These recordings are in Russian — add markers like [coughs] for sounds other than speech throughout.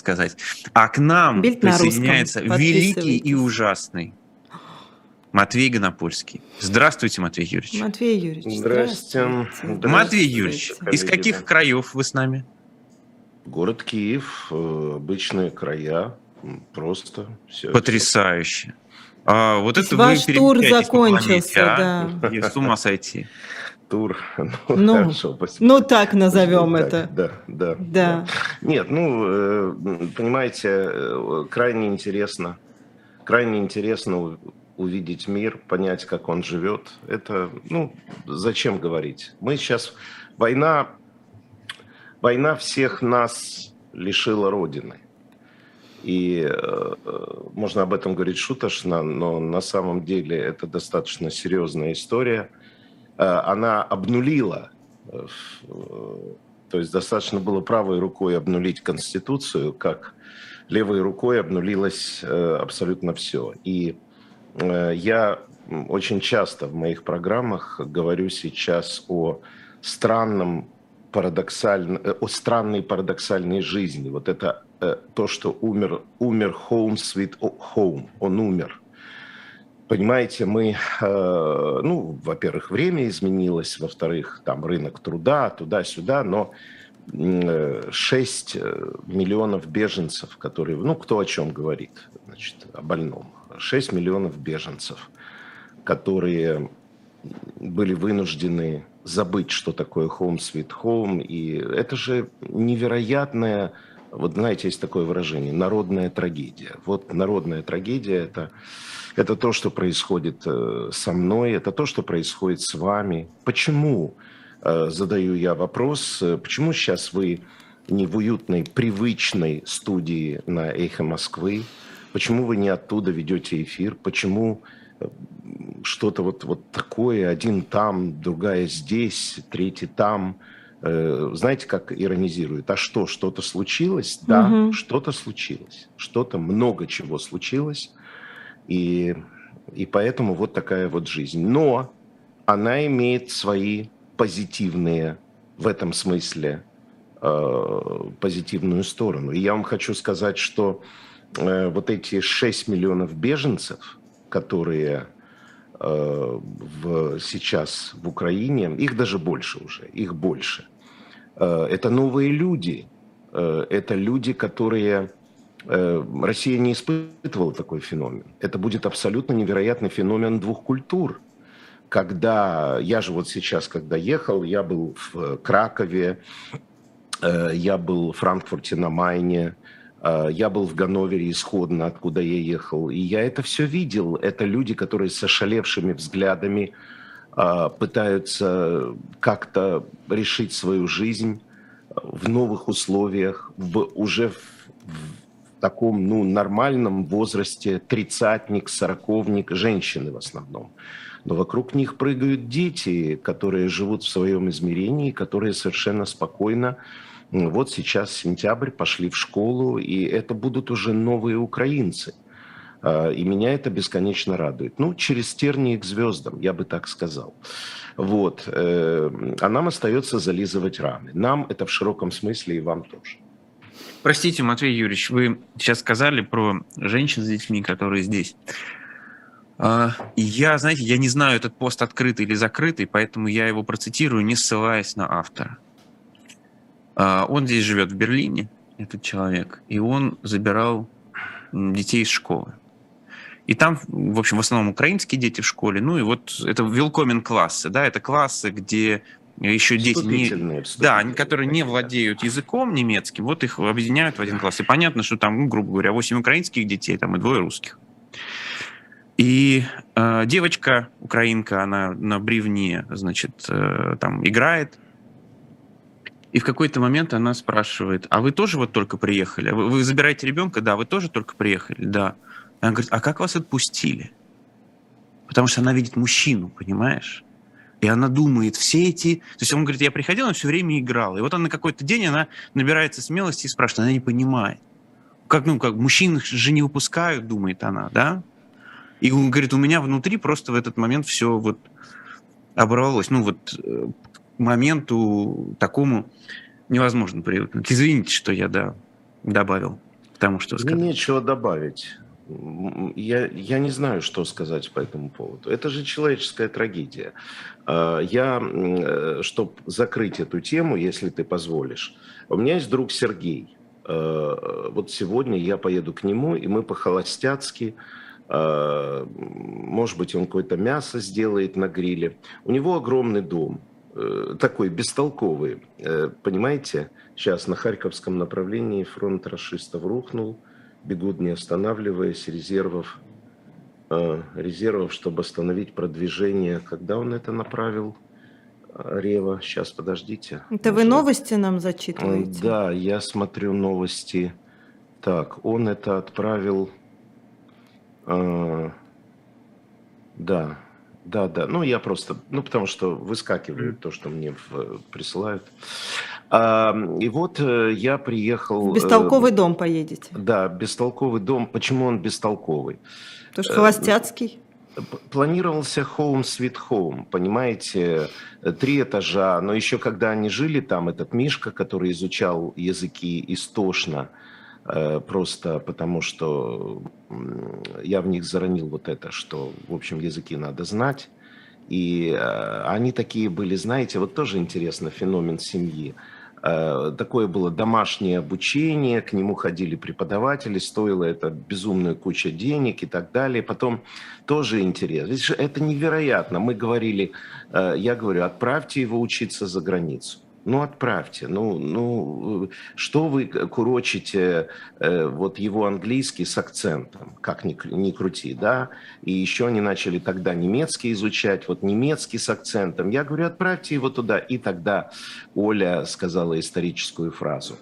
сказать. А к нам Бильд присоединяется великий и ужасный Матвей Гонопольский. Здравствуйте, Матвей Юрьевич. Матвей Юрьевич, Здрасте. здравствуйте. Матвей Юрьевич, коллеги, из каких краев вы с нами? Город Киев, э, обычные края, просто все. Потрясающе. А, вот это ваш вы тур по планете, закончился, а? да. Я с ума сойти. Тур. [laughs] Ну, Ну, хорошо. Ну, так назовем Так, это. Да, да, Да. Нет, ну, э, понимаете, э, крайне интересно, крайне интересно увидеть мир, понять, как он живет. Это, ну, зачем говорить? Мы сейчас, война, война всех нас лишила Родины. И э, можно об этом говорить шуточно, но на самом деле это достаточно серьезная история. Э, она обнулила э, э, то есть достаточно было правой рукой обнулить Конституцию, как левой рукой обнулилось абсолютно все. И я очень часто в моих программах говорю сейчас о странном парадоксальном, э, о странной парадоксальной жизни. Вот это то, что умер, умер Home Sweet Home, он умер. Понимаете, мы, э, ну, во-первых, время изменилось, во-вторых, там рынок труда, туда-сюда, но м, э, 6 э, миллионов беженцев, которые, ну, кто о чем говорит, значит, о больном. 6 миллионов беженцев, которые были вынуждены забыть, что такое home sweet home. И это же невероятная, вот знаете, есть такое выражение, народная трагедия. Вот народная трагедия – это, это то, что происходит э, со мной, это то, что происходит с вами. Почему, э, задаю я вопрос, э, почему сейчас вы не в уютной, привычной студии на «Эхо Москвы», почему вы не оттуда ведете эфир, почему что-то вот, вот такое, один там, другая здесь, третий там. Знаете, как иронизируют? А что, что-то случилось? Да, Мгм. что-то случилось. Что-то, много чего случилось. И, и поэтому вот такая вот жизнь. Но она имеет свои позитивные, в этом смысле, э, позитивную сторону. И я вам хочу сказать, что э, вот эти 6 миллионов беженцев, которые э, в, сейчас в Украине, их даже больше уже, их больше. Это новые люди, это люди, которые... э, Россия не испытывала такой феномен. Это будет абсолютно невероятный феномен двух культур. Когда я же вот сейчас, когда ехал, я был в Кракове, э, я был в Франкфурте на Майне, э, я был в Ганновере исходно, откуда я ехал. И я это все видел. Это люди, которые с ошалевшими взглядами э, пытаются как-то решить свою жизнь в новых условиях, в, уже в таком ну, нормальном возрасте, тридцатник, сороковник, женщины в основном. Но вокруг них прыгают дети, которые живут в своем измерении, которые совершенно спокойно вот сейчас сентябрь, пошли в школу, и это будут уже новые украинцы. А, И меня это бесконечно радует. Ну, через тернии к звездам, я бы так сказал. Вот. э, А нам остается зализывать раны. Нам это в широком смысле и вам тоже. Простите, Матвей Юрьевич, вы сейчас сказали про женщин с детьми, которые здесь. А, Я, знаете, я не знаю, этот пост открытый или закрытый, поэтому я его процитирую, не ссылаясь на автора. А, Он здесь живет в Берлине, этот человек, и он забирал детей из школы. И там, в общем, в основном украинские дети в школе. Ну и вот это велкомен классы, да, это классы, где еще дети не, Вступительные, да, которые не владеют языком немецким, вот их объединяют в один класс. И понятно, что там, ну, грубо говоря, 8 украинских детей, там и двое русских. И э, девочка, украинка, она на бревне, значит, э, там играет. И в какой-то момент она спрашивает, а вы тоже вот только приехали? Вы, вы забираете ребенка? Да, вы тоже только приехали? Да. Она говорит, а как вас отпустили? Потому что она видит мужчину, понимаешь? И она думает, все эти... То есть он говорит, я приходила, она все время играла. И вот она на какой-то день, она набирается смелости и спрашивает, она не понимает. Как, ну, как мужчин же не выпускают, думает она, да? И он говорит, у меня внутри просто в этот момент все вот оборвалось. Ну вот э, к моменту такому невозможно привыкнуть. Извините, что я, да, добавил. тому, что сказать. Мне нечего добавить. Я, я не знаю, что сказать по этому поводу. Это же человеческая трагедия. А, я, э, чтобы закрыть эту тему, если ты позволишь, у меня есть друг Сергей. А, вот сегодня я поеду к нему, и мы по-холостяцки, а, может быть, он какое-то мясо сделает на гриле. У него огромный дом, э, такой бестолковый, э, понимаете? Сейчас на Харьковском направлении фронт расистов рухнул – бегут не останавливаясь, резервов, э, резервов, чтобы остановить продвижение. Когда он это направил? Рева, сейчас подождите. Это вы новости нам зачитываете? Да, я смотрю новости. Так, он это отправил... Э, да, да, да. Ну, я просто, ну, потому что выскакиваю то, что мне в, присылают. И вот э, я приехал... В бестолковый э, дом поедете. Да, бестолковый дом. Почему он бестолковый? Потому что холостяцкий. Планировался Home Sweet Home, понимаете, три этажа, но еще когда они жили там, этот Мишка, который изучал языки истошно, э, просто потому что я в них заронил вот это, что, в общем, языки надо знать. И они такие были, знаете, вот тоже интересно, феномен семьи. Э, такое было домашнее обучение, к нему ходили преподаватели, стоило это безумную кучу денег и так далее. Потом тоже интерес. Видишь, это невероятно. Мы говорили, э, я говорю, отправьте его учиться за границу. Ну, отправьте. Ну, ну что вы курочите э, вот его английский с акцентом, как ни, ни крути, да? И еще они начали тогда немецкий изучать, вот немецкий с акцентом. Я говорю, отправьте его туда. И тогда Оля сказала историческую фразу.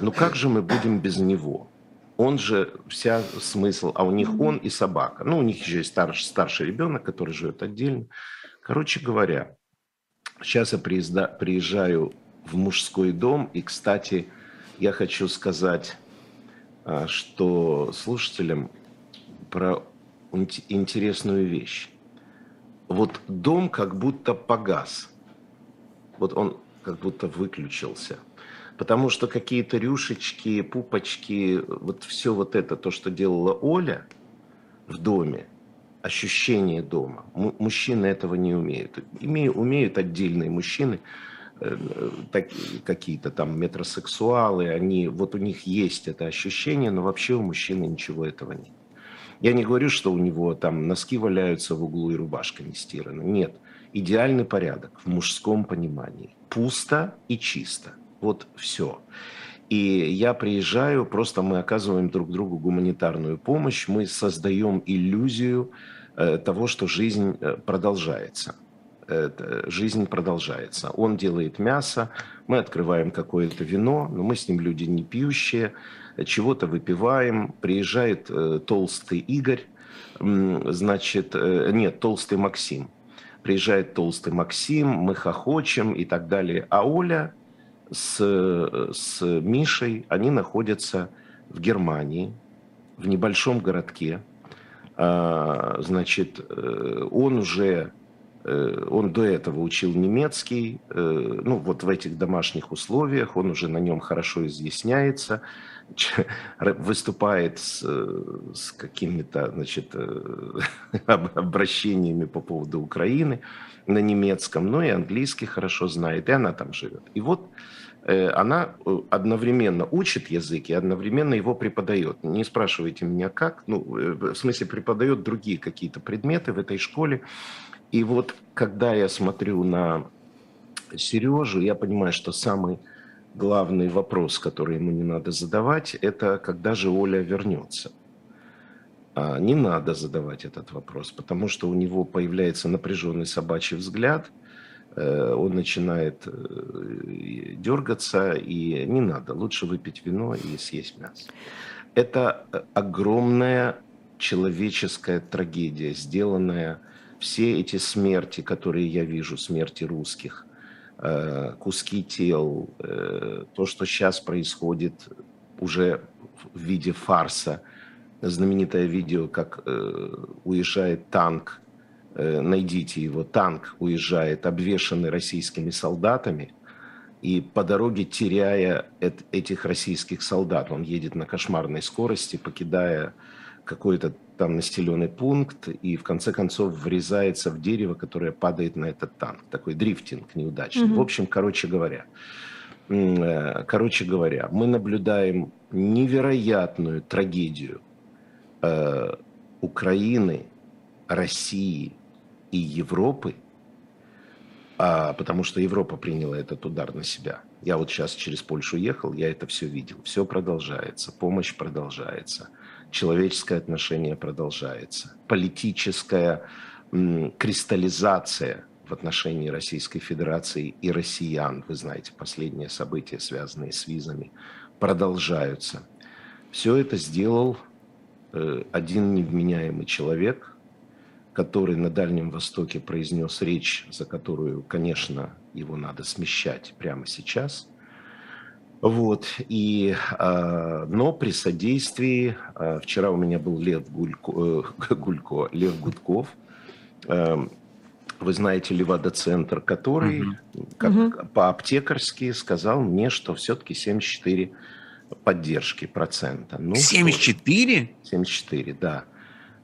Ну, как же мы будем без него? Он же вся смысл, а у них он и собака. Ну, у них еще есть старший, старший ребенок, который живет отдельно. Короче говоря, сейчас я приезжаю в мужской дом. И, кстати, я хочу сказать, а, что слушателям про интересную вещь. Вот дом как будто погас. Вот он как будто выключился. Потому что какие-то рюшечки, пупочки, вот все вот это, то, что делала Оля в доме, ощущение дома. Мужчины этого не умеют. Умеют отдельные мужчины Э, какие-то там метросексуалы, они, вот у них есть это ощущение, но вообще у мужчины ничего этого нет. Я не говорю, что у него там носки валяются в углу и рубашка не стирана. Нет. Идеальный порядок в мужском понимании. Пусто и чисто. Вот все. И я приезжаю, просто мы оказываем друг другу гуманитарную помощь, мы создаем иллюзию э, того, что жизнь э, продолжается жизнь продолжается. Он делает мясо, мы открываем какое-то вино, но мы с ним люди не пьющие, чего-то выпиваем, приезжает э, толстый Игорь, значит, э, нет, толстый Максим. Приезжает толстый Максим, мы хохочем и так далее. А Оля с, с Мишей, они находятся в Германии, в небольшом городке. А, значит, э, он уже он до этого учил немецкий, э, ну вот в этих домашних условиях, он уже на нем хорошо изъясняется, выступает с, с какими-то значит, э, [laughs] обращениями по поводу Украины на немецком, но и английский хорошо знает, и она там живет. И вот она одновременно учит язык и одновременно его преподает. Не спрашивайте меня как, ну, в смысле преподает другие какие-то предметы в этой школе. И вот когда я смотрю на Сережу, я понимаю, что самый главный вопрос, который ему не надо задавать, это когда же Оля вернется. А не надо задавать этот вопрос, потому что у него появляется напряженный собачий взгляд, э, он начинает э, дергаться, и не надо, лучше выпить вино и съесть мясо. Это огромная человеческая трагедия, сделанная все эти смерти, которые я вижу, смерти русских, э, куски тел, э, то, что сейчас происходит уже в виде фарса, знаменитое видео, как э, уезжает танк, найдите его, танк уезжает, обвешанный российскими солдатами, и по дороге теряя эт- этих российских солдат. Он едет на кошмарной скорости, покидая какой-то там населенный пункт и в конце концов врезается в дерево, которое падает на этот танк. Такой дрифтинг неудачный. Мгм. В общем, короче говоря, э, короче говоря, мы наблюдаем невероятную трагедию э, Украины, России и Европы, а, потому что Европа приняла этот удар на себя. Я вот сейчас через Польшу ехал, я это все видел. Все продолжается, помощь продолжается, человеческое отношение продолжается, политическая кристаллизация в отношении Российской Федерации и россиян, вы знаете, последние события, связанные с визами, продолжаются. Все это сделал э, один невменяемый человек, который на Дальнем Востоке произнес речь, за которую, конечно, его надо смещать прямо сейчас. Вот, и, а, но при содействии, а, вчера у меня был Лев Гулько, э, [laughs] Гулько Лев Гудков, э, вы знаете, Левада-центр, который Мгм. как Мгм. по-аптекарски сказал мне, что все-таки 74 поддержки процента. Ну, что ж. 74? 74, да,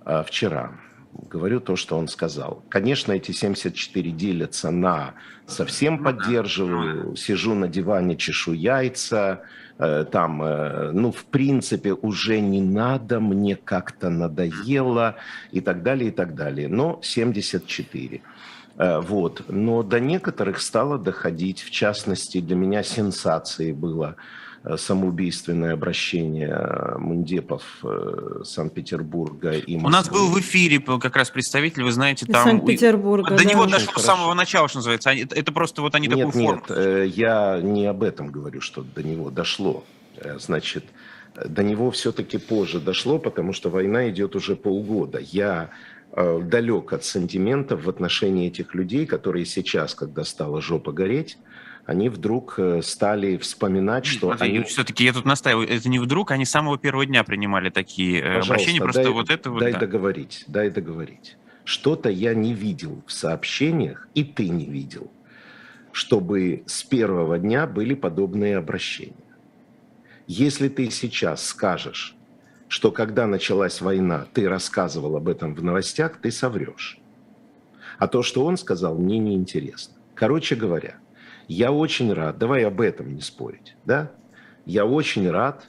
а, вчера. Говорю то, что он сказал. Конечно, эти 74 делятся на совсем Ну поддерживаю, сижу на диване, чешу яйца, э, там, э, ну, в принципе, уже не надо, мне как-то надоело и так далее, и так далее. Но 74. Э, Вот. Но до некоторых стало доходить, в частности, для меня сенсацией было самоубийственное обращение э, мундепов э, Санкт-Петербурга и У нас Москвы. был в эфире как раз представитель, вы знаете, там... Санкт-Петербурга. До да. него дошло с самого начала, что называется. Это просто вот они нет, такую форму. нет, э, я не об этом говорю, что до него дошло. Э, Значит, э, до него все-таки позже дошло, потому что война идет уже полгода. Я э, далек от сантиментов в отношении этих людей, которые сейчас, когда стала жопа гореть, они вдруг э, стали вспоминать, что они... Все-таки я тут настаиваю, это не вдруг, они с самого первого дня принимали такие э, Пожалуйста, обращения, просто дай, вот это вот... дай да. договорить, дай договорить. Что-то я не видел в сообщениях, и ты не видел, чтобы с первого дня были подобные обращения. Если ты сейчас скажешь, что когда началась война, ты рассказывал об этом в новостях, ты соврешь. А то, что он сказал, мне не интересно. Короче говоря, я очень рад, давай об этом не спорить, да? Я очень рад,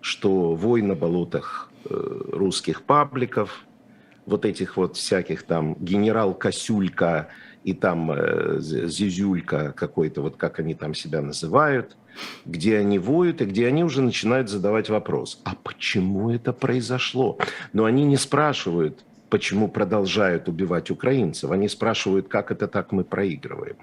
что вой на болотах э, русских пабликов, вот этих вот всяких там генерал Косюлька и там э, Зизюлька какой-то, вот как они там себя называют, где они воют и где они уже начинают задавать вопрос, а почему это произошло? Но они не спрашивают, почему продолжают убивать украинцев, они спрашивают, как это так мы проигрываем.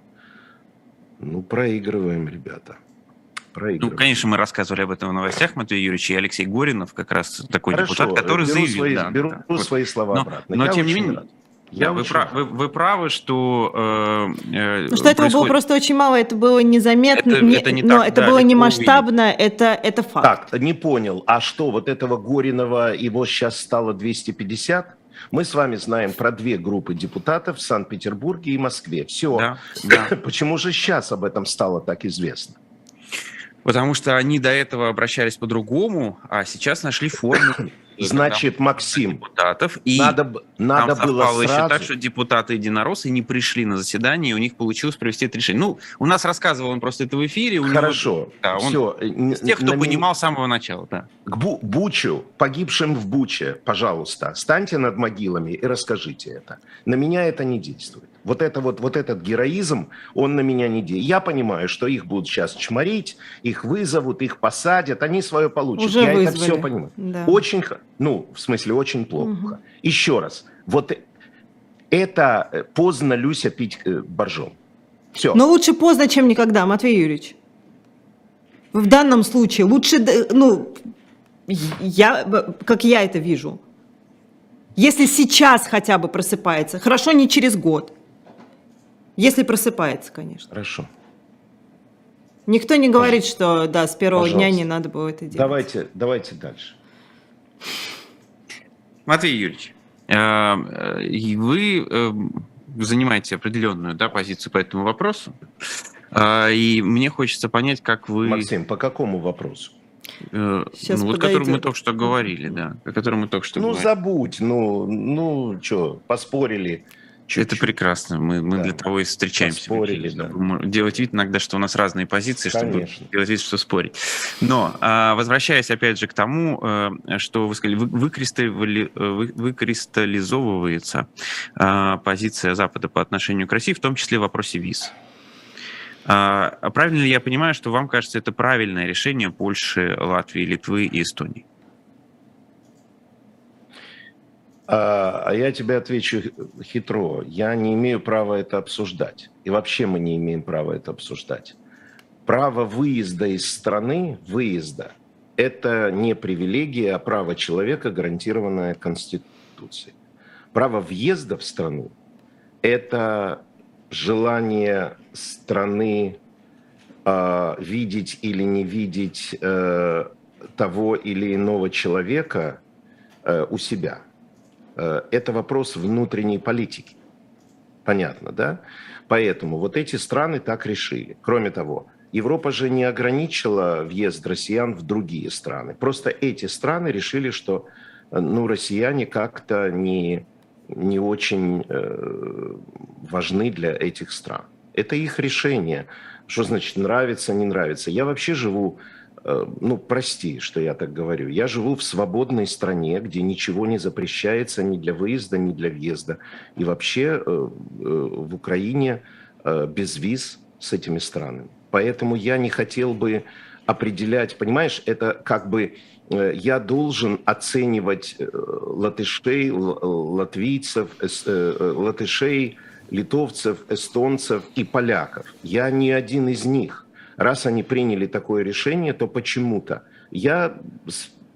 Ну, проигрываем, ребята. Ну, Проигрываем. конечно, мы рассказывали об этом в новостях, Матвей Юрьевич, и Алексей Горинов, как раз такой Хорошо, депутат, который беру заявил... свои, да, беру да, вот. свои слова Но- обратно. но Я тем не менее, рад. Да, Я вы, прав- вы, вы правы, что... э, э, Ну, что этого было просто очень мало, это было незаметно, Это- не- это не но так, это да, было не масштабно, это, это факт. Так, не понял. А что, вот этого Горинова, его сейчас стало 250? Мы с вами знаем про две группы депутатов в Санкт-Петербурге и Москве. Все. Да, [clears throat] да. Почему же сейчас об этом стало так известно? Потому что они до этого обращались по-другому, а сейчас нашли форму. [clears throat] Значит, Максим, депутатов. И надо, надо там было совпало еще сразу... так, что депутаты единороссы не пришли на заседание, и у них получилось провести это решение. Ну, у нас рассказывал он просто это в эфире. у него- Хорошо, да, он все. из тех, кто понимал с самого начала, да. К Бу- Бучу, погибшим в Буче, пожалуйста, станьте над могилами и расскажите это. На меня это не действует. Вот, это вот, вот этот героизм, он на меня не действует. Я понимаю, что их будут сейчас чморить, их вызовут, их посадят, они свое получат. Уже Я это вызвали. все понимаю. Да. Очень, х- ну, в смысле, очень плохо. Мгм. Еще раз, вот э- это э, поздно Люся пить э, боржом. Все. Но лучше поздно, чем никогда, Матвей Юрьевич. В данном случае лучше, д- ну, я, как я это вижу. Если сейчас хотя бы просыпается, хорошо не через год. Если просыпается, конечно. Хорошо. Никто не говорит, что да, с первого дня Пожалуйста. не надо было это делать. Давайте, давайте дальше. Матвей Юрьевич, и вы э, занимаете определенную да, позицию по этому вопросу. А, и мне хочется понять, как вы... Максим, по какому вопросу? Э, Сейчас ну, вот который мы подойдет. только что говорили, да. О котором мы только что Ну, говорили. забудь, ну, ну, что, поспорили. Это прекрасно. Мы, мы Да. для того и встречаемся. эфире, да. Делать вид иногда, что у нас разные позиции, Конечно. чтобы делать вид, что спорить. Но, а, возвращаясь опять же к тому, э, что вы сказали, э, вы- выкристаллизовывается а, позиция Запада по отношению к России, в том числе в вопросе виз. А правильно ли я понимаю, что вам кажется это правильное решение Польши, Латвии, Литвы и Эстонии? А, а я тебе отвечу хитро. Я не имею права это обсуждать. И вообще мы не имеем права это обсуждать. Право выезда из страны, выезда, это не привилегия, а право человека, гарантированное Конституцией. Право въезда в страну – это желание страны э, видеть или не видеть э, того или иного человека э, у себя. Э, это вопрос внутренней политики. Понятно, да? Поэтому вот эти страны так решили. Кроме того, Европа же не ограничила въезд россиян в другие страны. Просто эти страны решили, что э, ну, россияне как-то не, не очень э, важны для этих стран. Это их решение. Что значит нравится, не нравится? Я вообще живу, ну прости, что я так говорю, я живу в свободной стране, где ничего не запрещается ни для выезда, ни для въезда. И вообще э, э, в Украине э, без виз с этими странами. Поэтому я не хотел бы определять, понимаешь, это как бы э, я должен оценивать э, латышей, латвийцев, э, э, латышей, литовцев, эстонцев и поляков. Я не один из них. Раз они приняли такое решение, то почему-то я,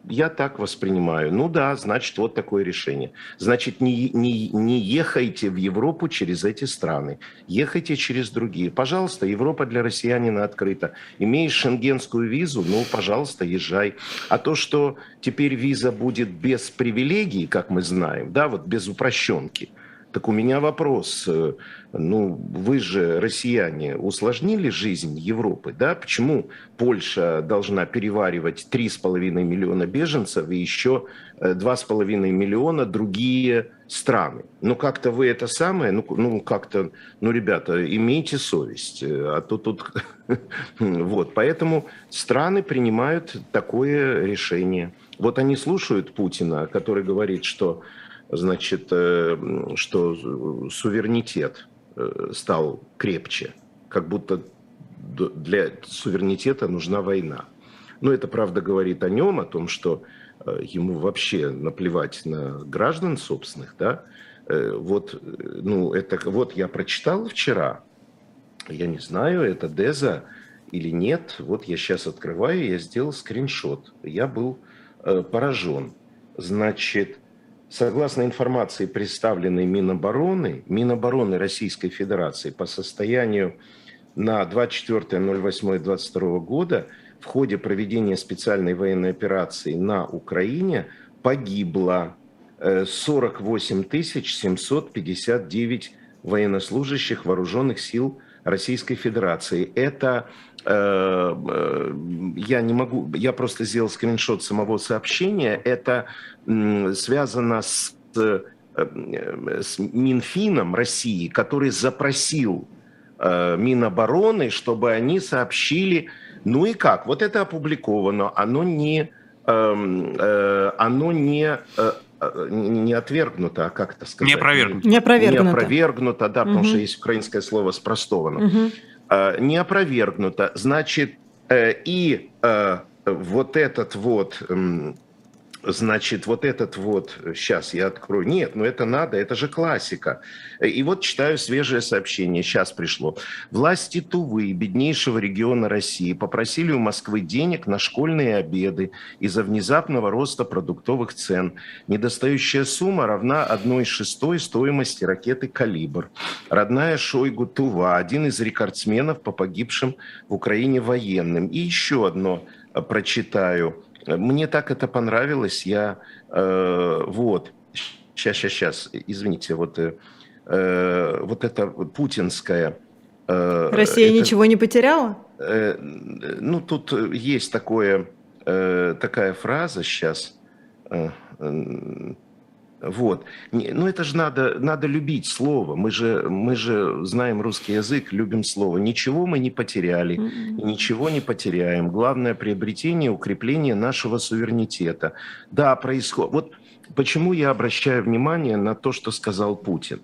я так воспринимаю. Ну да, значит, вот такое решение. Значит, не, не, не ехайте в Европу через эти страны. Ехайте через другие. Пожалуйста, Европа для россиянина открыта. Имеешь шенгенскую визу, ну, пожалуйста, езжай. А то, что теперь виза будет без привилегий, как мы знаем, да, вот без упрощенки, так у меня вопрос. э, Ну, вы же, россияне, усложнили жизнь Европы, да? Почему Польша должна переваривать 3,5 миллиона беженцев и еще э, 2,5 миллиона другие страны? Ну, как-то вы это самое, ну, ну как-то, ну, ребята, имейте совесть, э, а то тут... [laughs] Вот, поэтому страны принимают такое решение. Вот они слушают Путина, который говорит, что значит, э, что суверенитет э, стал крепче, как будто для суверенитета нужна война. Но это, правда, говорит о нем, о том, что э, ему вообще наплевать на граждан собственных, да. Вот, ну, это, вот я прочитал вчера, я не знаю, это Деза или нет, вот я сейчас открываю, я сделал скриншот, я был поражен. Значит, Согласно информации, представленной Минобороны, Минобороны Российской Федерации по состоянию на 24.08.22 года в ходе проведения специальной военной операции на Украине погибло э, 48 759 военнослужащих вооруженных сил Российской Федерации. Это э, э, я не могу, я просто сделал скриншот самого сообщения. Это связано с, э, с Минфином России, который запросил э, Минобороны, чтобы они сообщили, ну и как, вот это опубликовано, оно не, эм, э, оно не, э, э, не отвергнуто, а как это сказать? Не опровергнуто. Не опровергнуто. Не опровергнуто, да, потому Мгм. что есть украинское слово спростовано. Мгм. Э, не опровергнуто. Значит, э, и э, вот этот вот, значит, вот этот вот, сейчас я открою, нет, ну это надо, это же классика. И вот читаю свежее сообщение, сейчас пришло. Власти Тувы, беднейшего региона России, попросили у Москвы денег на школьные обеды из-за внезапного роста продуктовых цен. Недостающая сумма равна 1 шестой стоимости ракеты «Калибр». Родная Шойгу Тува, один из рекордсменов по погибшим в Украине военным. И еще одно э, прочитаю. Мне так это понравилось. Я э, вот сейчас, сейчас, сейчас, извините, вот э, э, вот это путинская Э, Россия это- ничего не потеряла? Э, Ну, тут э, есть такое, э, такая фраза сейчас. Вот. Не- Ну, это же надо, надо любить слово. Мы же, мы же знаем русский язык, любим слово. Ничего мы не потеряли, и ничего не потеряем. Главное приобретение, укрепление нашего суверенитета. Да, происходит. Вот почему я обращаю внимание на то, что сказал Путин.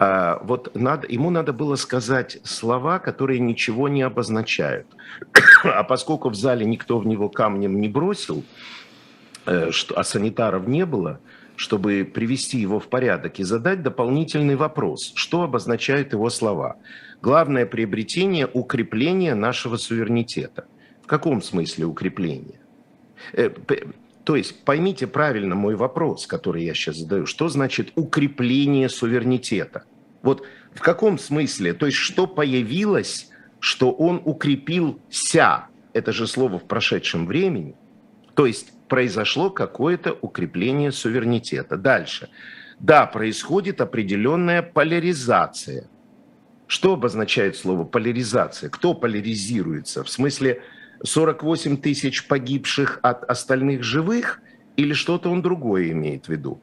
А, вот надо, ему надо было сказать слова, которые ничего не обозначают. [coughs] А поскольку в зале никто в него камнем не бросил, э, что, а санитаров не было, чтобы привести его в порядок и задать дополнительный вопрос, что обозначают его слова. Главное приобретение – укрепление нашего суверенитета. В каком смысле укрепление? Э, То есть поймите правильно мой вопрос, который я сейчас задаю. Что значит укрепление суверенитета? Вот в каком смысле? То есть что появилось, что он укрепился? Это же слово в прошедшем времени. То есть произошло какое-то укрепление суверенитета. Дальше. Да, происходит определенная поляризация. Что обозначает слово поляризация? Кто поляризируется? В смысле 48 тысяч погибших от остальных живых или что-то он другое имеет в виду?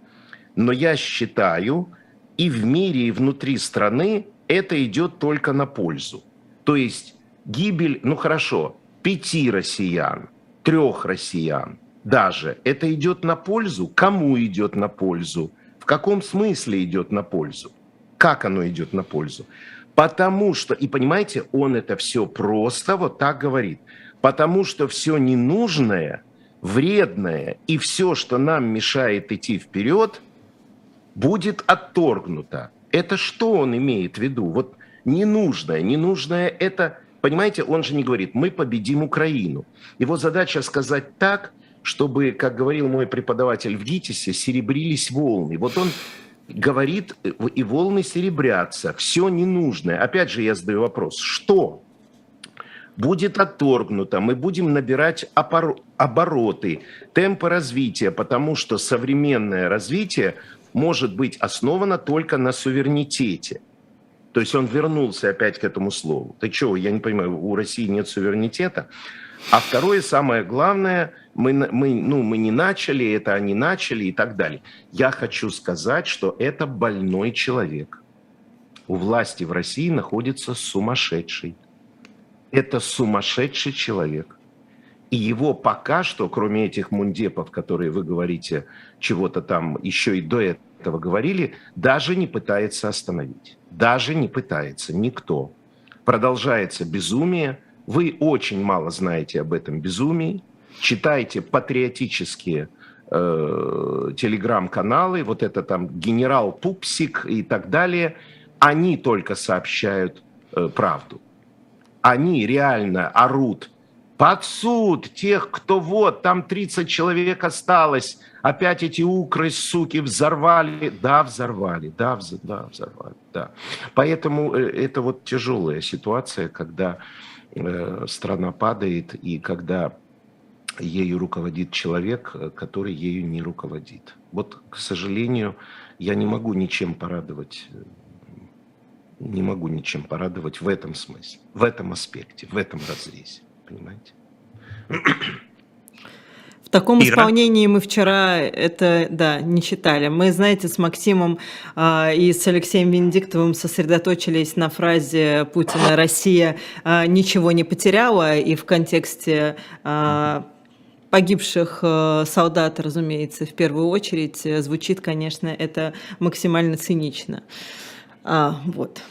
Но я считаю, и в мире, и внутри страны это идет только на пользу. То есть гибель, ну хорошо, пяти россиян, трех россиян даже, это идет на пользу? Кому идет на пользу? В каком смысле идет на пользу? Как оно идет на пользу? Потому что, и понимаете, он это все просто вот так говорит. Потому что все ненужное, вредное и все, что нам мешает идти вперед, будет отторгнуто. Это что он имеет в виду? Вот ненужное, ненужное это, понимаете, он же не говорит, мы победим Украину. Его задача сказать так, чтобы, как говорил мой преподаватель в ГИТИСе, серебрились волны. Вот он говорит, и волны серебрятся, все ненужное. Опять же я задаю вопрос, что будет отторгнуто, мы будем набирать опор- обороты, темпы развития, потому что современное развитие может быть основано только на суверенитете. То есть он вернулся опять к этому слову. Ты что, я не понимаю, у России нет суверенитета? А второе, самое главное, мы, мы, ну, мы не начали, это они начали и так далее. Я хочу сказать, что это больной человек. У власти в России находится сумасшедший. Это сумасшедший человек. И его пока что, кроме этих мундепов, которые вы говорите, чего-то там еще и до этого говорили, даже не пытается остановить. Даже не пытается никто. Продолжается безумие. Вы очень мало знаете об этом безумии. Читайте патриотические э, телеграм-каналы, вот это там генерал Пупсик и так далее. Они только сообщают э, правду они реально орут под суд тех, кто вот, там 30 человек осталось, опять эти укры, суки, взорвали. Да, взорвали, да, вз- да взорвали, да. Поэтому э, это вот тяжелая ситуация, когда э, страна падает и когда ею руководит человек, э, который ею не руководит. Вот, к сожалению, я не могу ничем порадовать э, не могу ничем порадовать в этом смысле, в этом аспекте, в этом разрезе. Понимаете? В таком Ира? исполнении мы вчера это, да, не читали. Мы, знаете, с Максимом а, и с Алексеем Венедиктовым сосредоточились на фразе Путина «Россия а, ничего не потеряла», и в контексте а, погибших э, солдат, разумеется, в первую очередь, э, звучит, конечно, это максимально цинично. А, вот.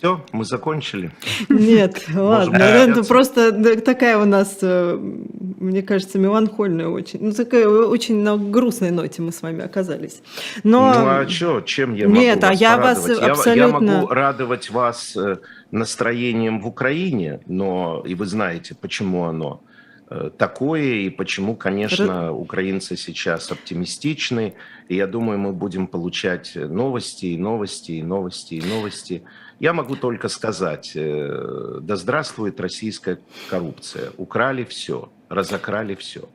Все, мы закончили. Нет, ладно, это просто такая у нас, э, мне кажется, меланхольная очень, ну такая очень на грустной ноте мы с вами оказались. Но ну а что, чем я могу Нет, а вас я вас порадовать? Я- Я, абсолютно- могу радовать вас э, настроением в Украине, но и вы знаете, почему оно э, такое, и почему, конечно, украинцы сейчас оптимистичны. И я думаю, мы будем получать новости, и новости, и новости, и новости. Я могу только сказать, э, да здравствует российская коррупция. Украли все. разокрали все.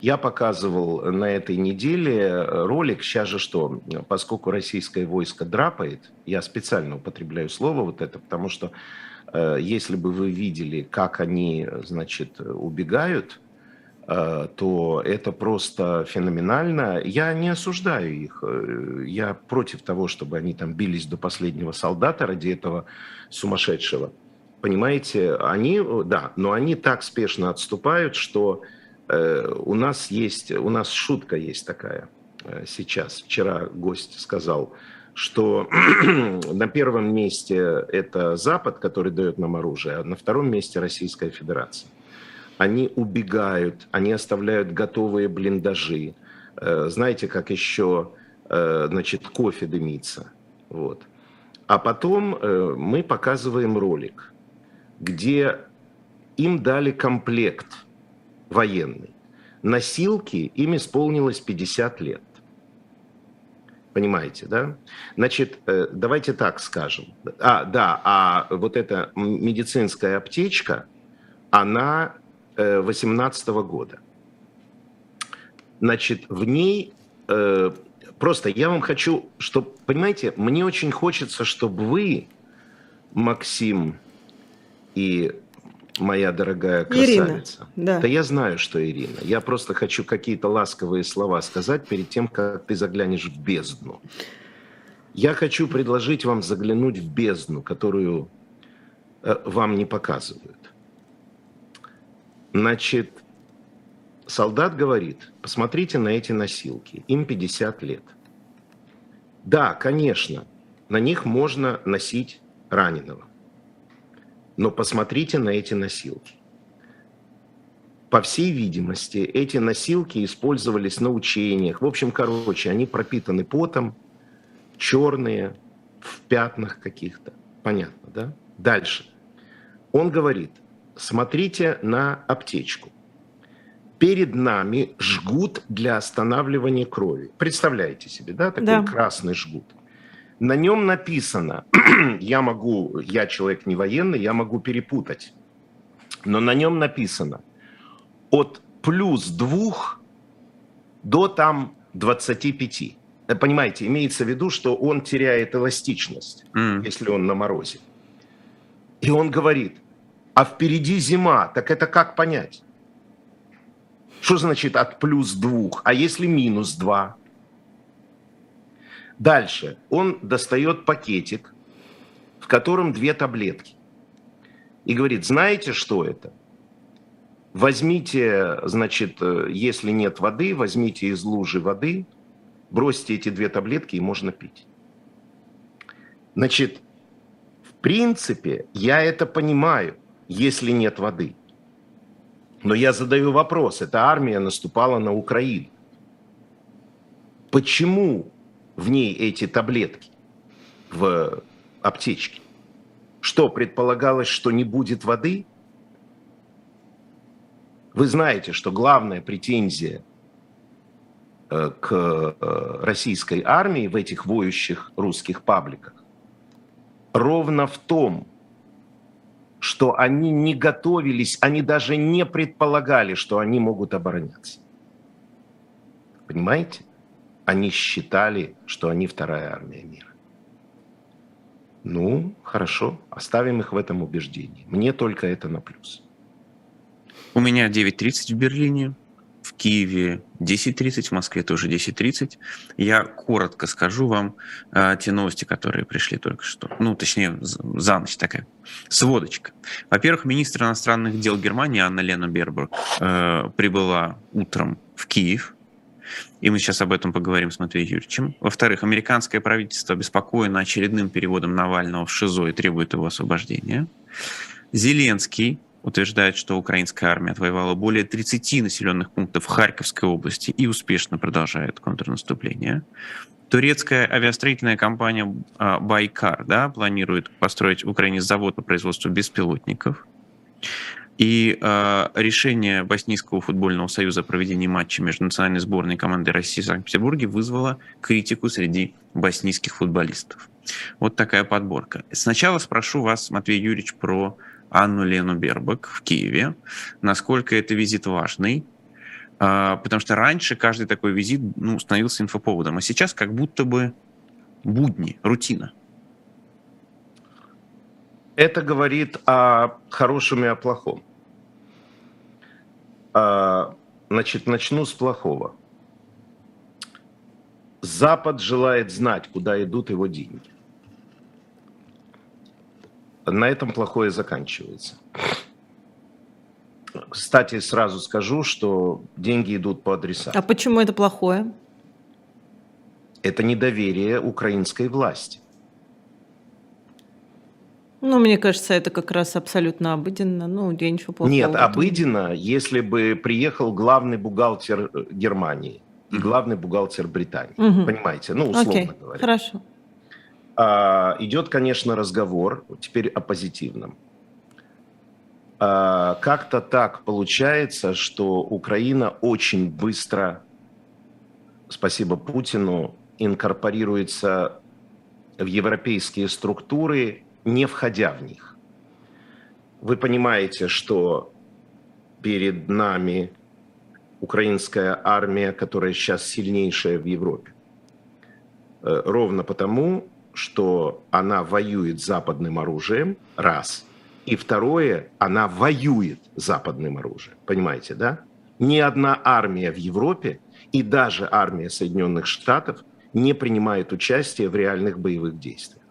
Я показывал на этой неделе ролик, сейчас же что, поскольку российское войско драпает, я специально употребляю слово вот это, потому что э, если бы вы видели, как они, значит, убегают, э, то это просто феноменально. Я не осуждаю их. Э, я против того, чтобы они там бились до последнего солдата ради этого сумасшедшего. Понимаете, они, да, но они так спешно отступают, что э, у нас есть, у нас шутка есть такая э, сейчас. Вчера гость сказал, что [clears throat] на первом месте это Запад, который дает нам оружие, а на втором месте Российская Федерация. Они убегают, они оставляют готовые блиндажи. Э, знаете, как еще, э, значит, кофе дымится. Вот. А потом э, мы показываем ролик – где им дали комплект военный. Носилки им исполнилось 50 лет. Понимаете, да? Значит, давайте так скажем. А, да, а вот эта медицинская аптечка, она 18 -го года. Значит, в ней э, просто я вам хочу, чтобы, понимаете, мне очень хочется, чтобы вы, Максим, и моя дорогая красавица. Ирина, да. да я знаю, что Ирина. Я просто хочу какие-то ласковые слова сказать перед тем, как ты заглянешь в бездну. Я хочу предложить вам заглянуть в бездну, которую э, вам не показывают. Значит, солдат говорит, посмотрите на эти носилки, им 50 лет. Да, конечно, на них можно носить раненого. Но посмотрите на эти носилки. По всей видимости, эти носилки использовались на учениях. В общем, короче, они пропитаны потом, черные, в пятнах каких-то. Понятно, да? Дальше. Он говорит, смотрите на аптечку. Перед нами жгут для останавливания крови. Представляете себе, да, такой да. красный жгут. На нем написано, [clears throat] я могу, я человек не военный, я могу перепутать, но на нем написано от плюс двух до там 25. Э, понимаете, имеется в виду, что он теряет эластичность, mm. если он на морозе. И он говорит, а впереди зима, так это как понять? Что значит от плюс двух? А если минус два? Дальше он достает пакетик, в котором две таблетки. И говорит, знаете, что это? Возьмите, значит, э, если нет воды, возьмите из лужи воды, бросьте эти две таблетки и можно пить. Значит, в принципе, я это понимаю, если нет воды. Но я задаю вопрос, эта армия наступала на Украину. Почему в ней эти таблетки в аптечке? Что, предполагалось, что не будет воды? Вы знаете, что главная претензия э, к э, российской армии в этих воющих русских пабликах ровно в том, что они не готовились, они даже не предполагали, что они могут обороняться. Понимаете? они считали, что они вторая армия мира. Ну, хорошо, оставим их в этом убеждении. Мне только это на плюс. У меня 9.30 в Берлине, в Киеве 10.30, в Москве тоже 10.30. Я коротко скажу вам э, те новости, которые пришли только что. Ну, точнее, за ночь такая сводочка. Во-первых, министр иностранных дел Германии Анна Лена Бербург э, прибыла утром в Киев и мы сейчас об этом поговорим с Матвеем Юрьевичем. Во-вторых, американское правительство обеспокоено очередным переводом Навального в ШИЗО и требует его освобождения. Зеленский утверждает, что украинская армия отвоевала более 30 населенных пунктов Харьковской области и успешно продолжает контрнаступление. Турецкая авиастроительная компания а, «Байкар» да, планирует построить в Украине завод по производству беспилотников. И э, решение Боснийского футбольного союза о проведении матча между национальной сборной и командой России в Санкт-Петербурге вызвало критику среди боснийских футболистов. Вот такая подборка. Сначала спрошу вас, Матвей Юрьевич, про Анну Лену Бербак в Киеве, насколько это визит важный, а, потому что раньше каждый такой визит ну, становился инфоповодом, а сейчас как будто бы будни, рутина. Это говорит о хорошем и о плохом. А, значит, начну с плохого. Запад желает знать, куда идут его деньги. На этом плохое заканчивается. Кстати, сразу скажу, что деньги идут по адресам. А почему это плохое? Это недоверие украинской власти. Ну, мне кажется, это как раз абсолютно обыденно. Ну, я ничего плохого. Нет, обыденно, если бы приехал главный бухгалтер э, Германии и главный бухгалтер Британии. Мгм. Понимаете? Ну, условно Окей, говоря. хорошо. А, идет, конечно, разговор теперь о позитивном. А, как-то так получается, что Украина очень быстро, спасибо Путину, инкорпорируется в европейские структуры, не входя в них. Вы понимаете, что перед нами украинская армия, которая сейчас сильнейшая в Европе. Э, Ровно потому, что она воюет западным оружием, раз. И второе, она воюет западным оружием. Понимаете, да? Ни одна армия в Европе и даже армия Соединенных Штатов не принимает участие в реальных боевых действиях.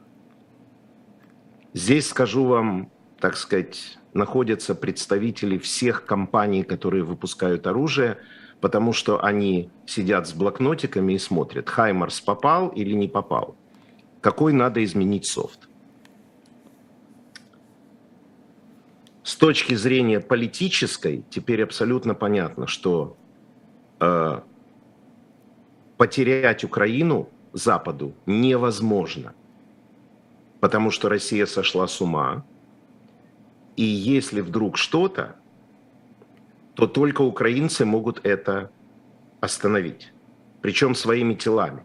Здесь, скажу вам, так сказать, находятся представители всех компаний, которые выпускают оружие, потому что они сидят с блокнотиками и смотрят, Хаймарс попал или не попал, какой надо изменить софт. С точки зрения политической, теперь абсолютно понятно, что э, потерять Украину Западу невозможно, потому что Россия сошла с ума, и если вдруг что-то, то только украинцы могут это остановить, причем своими телами,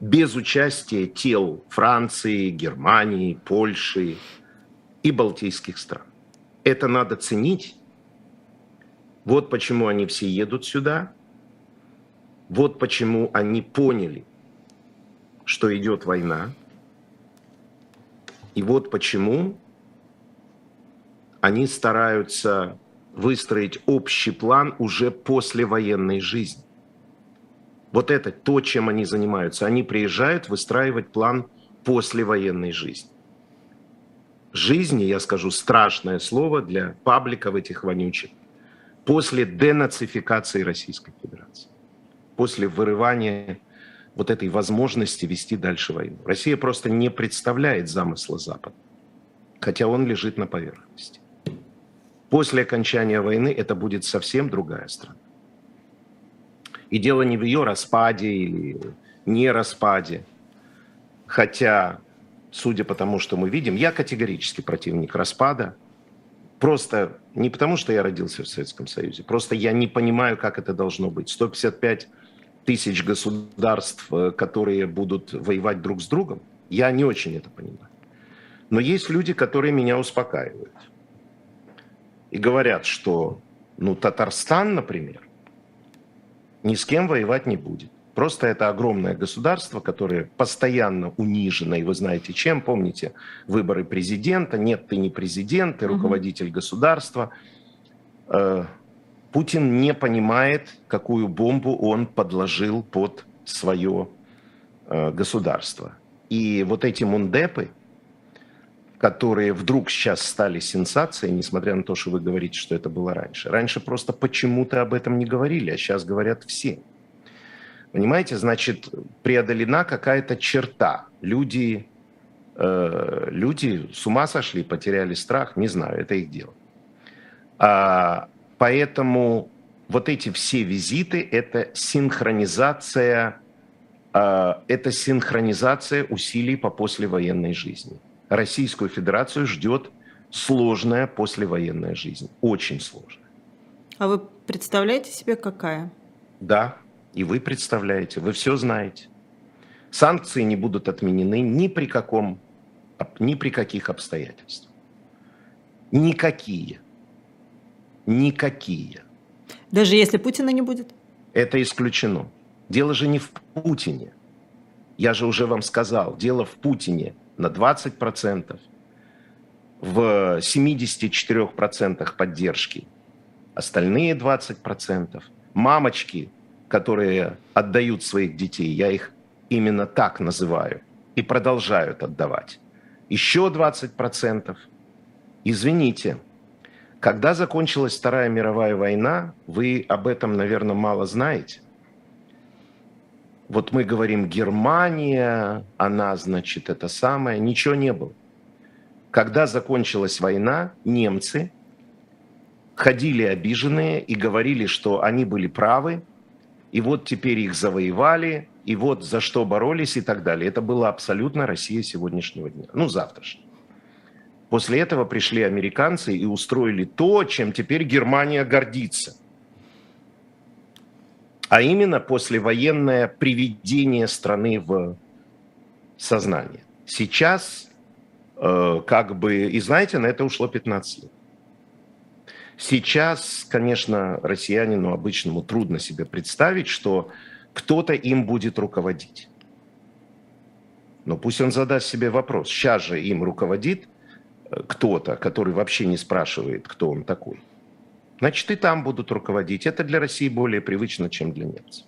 без участия тел Франции, Германии, Польши и балтийских стран. Это надо ценить. Вот почему они все едут сюда. Вот почему они поняли, что идет война. И вот почему они стараются выстроить общий план уже после военной жизни. Вот это то, чем они занимаются. Они приезжают выстраивать план после военной жизни. Жизни, я скажу страшное слово для пабликов этих вонючих, после денацификации Российской Федерации, после вырывания вот этой возможности вести дальше войну. Россия просто не представляет замысла Запада, хотя он лежит на поверхности. После окончания войны это будет совсем другая страна. И дело не в ее распаде или не распаде, хотя, судя по тому, что мы видим, я категорически противник распада, просто не потому, что я родился в Советском Союзе, просто я не понимаю, как это должно быть. 155 тысяч государств, э, которые будут воевать друг с другом, я не очень это понимаю. Но есть люди, которые меня успокаивают и говорят, что ну, Татарстан, например, ни с кем воевать не будет. Просто это огромное государство, которое постоянно унижено, и вы знаете чем, помните, выборы президента, нет, ты не президент, ты руководитель государства. Э, Путин не понимает, какую бомбу он подложил под свое э, государство. И вот эти мундепы, которые вдруг сейчас стали сенсацией, несмотря на то, что вы говорите, что это было раньше. Раньше просто почему-то об этом не говорили, а сейчас говорят все. Понимаете, значит, преодолена какая-то черта. Люди, э, люди с ума сошли, потеряли страх, не знаю, это их дело. А, поэтому вот эти все визиты – это синхронизация, э, это синхронизация усилий по послевоенной жизни. Российскую Федерацию ждет сложная послевоенная жизнь, очень сложная. А вы представляете себе, какая? Да, и вы представляете, вы все знаете. Санкции не будут отменены ни при каком, ни при каких обстоятельствах. Никакие. Никакие. Даже если Путина не будет? Это исключено. Дело же не в Путине. Я же уже вам сказал, дело в Путине на 20%, в 74% поддержки. Остальные 20%. Мамочки, которые отдают своих детей, я их именно так называю, и продолжают отдавать. Еще 20%. Извините, когда закончилась Вторая мировая война, вы об этом, наверное, мало знаете. Вот мы говорим Германия, она, значит, это самое, ничего не было. Когда закончилась война, немцы ходили обиженные и говорили, что они были правы, и вот теперь их завоевали, и вот за что боролись и так далее. Это была абсолютно Россия сегодняшнего дня, ну, завтрашнего. После этого пришли американцы и устроили то, чем теперь Германия гордится. А именно послевоенное приведение страны в сознание. Сейчас э, как бы, и знаете, на это ушло 15 лет. Сейчас, конечно, россиянину обычному трудно себе представить, что кто-то им будет руководить. Но пусть он задаст себе вопрос. Сейчас же им руководит кто-то, который вообще не спрашивает, кто он такой, значит и там будут руководить. Это для России более привычно, чем для немцев.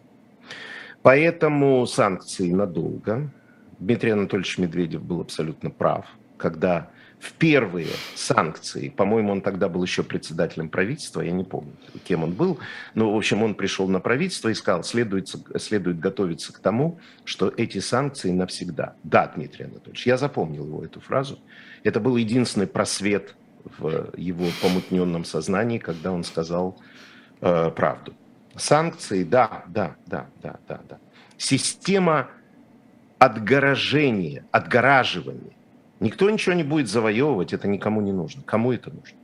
Поэтому санкции надолго. Дмитрий Анатольевич Медведев был абсолютно прав, когда в первые санкции, по-моему, он тогда был еще председателем правительства, я не помню, кем он был, но, в общем, он пришел на правительство и сказал, следует, следует готовиться к тому, что эти санкции навсегда. Да, Дмитрий Анатольевич, я запомнил его эту фразу. Это был единственный просвет в его помутненном сознании, когда он сказал э, правду. Санкции, да, да, да, да, да, да. Система отгорожения, отгораживания Никто ничего не будет завоевывать, это никому не нужно. Кому это нужно?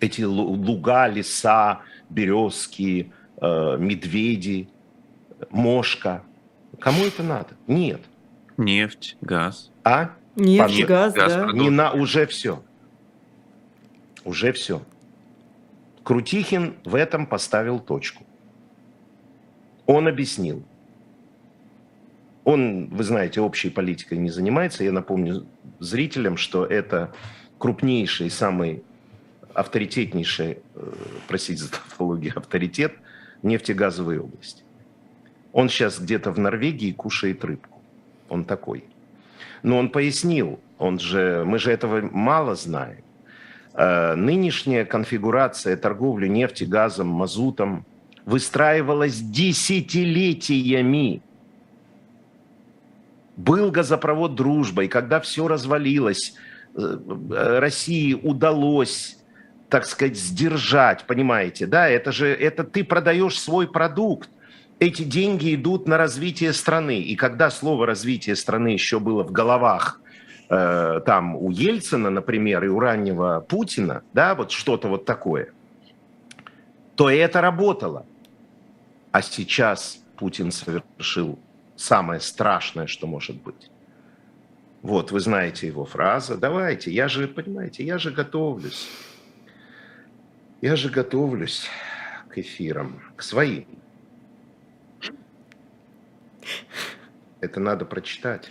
Эти луга, леса, березки, э, медведи, мошка. Кому это надо? Нет. Нефть, газ. А? Нефть, Нефть газ, газ, да. Не на, уже все. Уже все. Крутихин в этом поставил точку. Он объяснил, он, вы знаете, общей политикой не занимается. Я напомню зрителям, что это крупнейший, самый авторитетнейший, э, простите за тавтологию, авторитет нефтегазовой области. Он сейчас где-то в Норвегии кушает рыбку. Он такой. Но он пояснил, он же, мы же этого мало знаем. Э, нынешняя конфигурация торговли нефтью, газом, мазутом выстраивалась десятилетиями. Был газопровод «Дружба», и когда все развалилось, э, э, России удалось, так сказать, сдержать, понимаете, да, это же, это ты продаешь свой продукт, эти деньги идут на развитие страны, и когда слово «развитие страны» еще было в головах э, там у Ельцина, например, и у раннего Путина, да, вот что-то вот такое, то это работало. А сейчас Путин совершил самое страшное, что может быть. Вот, вы знаете его фраза. Давайте, я же, понимаете, я же готовлюсь. Я же готовлюсь к эфирам, к своим. Это надо прочитать.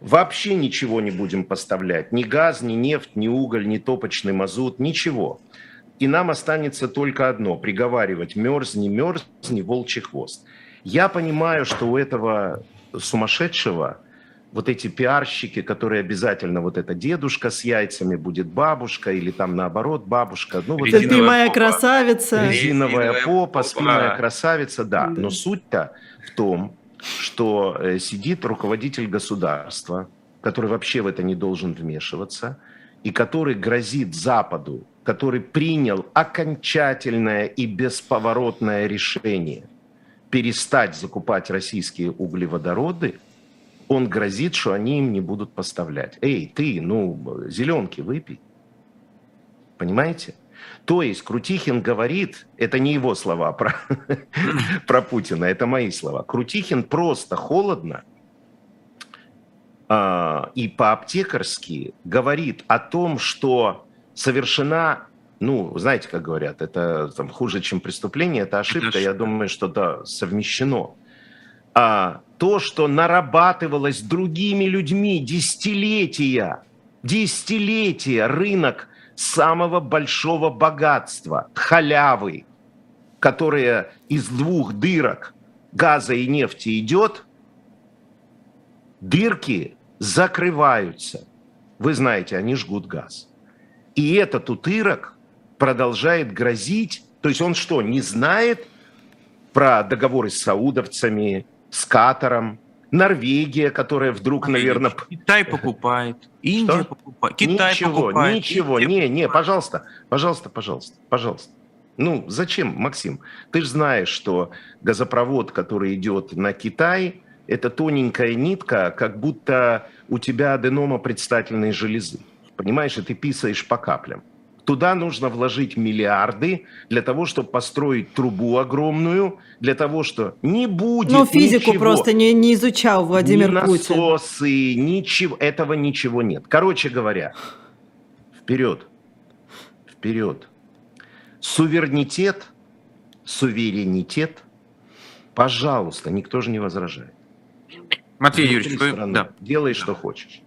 Вообще ничего не будем поставлять. Ни газ, ни нефть, ни уголь, ни топочный мазут, ничего и нам останется только одно – приговаривать «мерзни, мерзни, волчий хвост». Я понимаю, что у этого сумасшедшего вот эти пиарщики, которые обязательно вот эта дедушка с яйцами будет бабушка или там наоборот бабушка. Ну, вот спиная красавица. Резиновая попа, спиная красавица, да. Но суть-то в том, что э, сидит руководитель государства, который вообще в это не должен вмешиваться, и который грозит Западу который принял окончательное и бесповоротное решение перестать закупать российские углеводороды, он грозит, что они им не будут поставлять. Эй, ты, ну, зеленки выпей. Понимаете? То есть Крутихин говорит, это не его слова про, [laughs] про Путина, это мои слова. Крутихин просто холодно а, и по-аптекарски говорит о том, что совершена, ну, знаете, как говорят, это там, хуже, чем преступление, это ошибка, это я думаю, что да, совмещено. А, то, что нарабатывалось другими людьми десятилетия, десятилетия рынок самого большого богатства, халявы, которая из двух дырок газа и нефти идет, дырки закрываются. Вы знаете, они жгут газ. И этот утырок продолжает грозить, то есть он что, не знает про договоры с саудовцами, с Катаром, Норвегия, которая вдруг, наверное... Китай покупает, [laughs] Индия что? покупает, Китай ничего, покупает. Ничего, Индия не, не, пожалуйста, пожалуйста, пожалуйста, пожалуйста. Ну, зачем, Максим? Ты же знаешь, что газопровод, который идет на Китай, это тоненькая нитка, как будто у тебя аденома предстательной железы. Понимаешь, и ты писаешь по каплям. Туда нужно вложить миллиарды для того, чтобы построить трубу огромную, для того, что не будет Ну, физику ничего. просто не, не изучал Владимир ни Путин. насосы, ничего, этого ничего нет. Короче говоря, вперед, вперед. Суверенитет, суверенитет, пожалуйста, никто же не возражает. Матвей Юрьевич, вы, да. делай, что хочешь.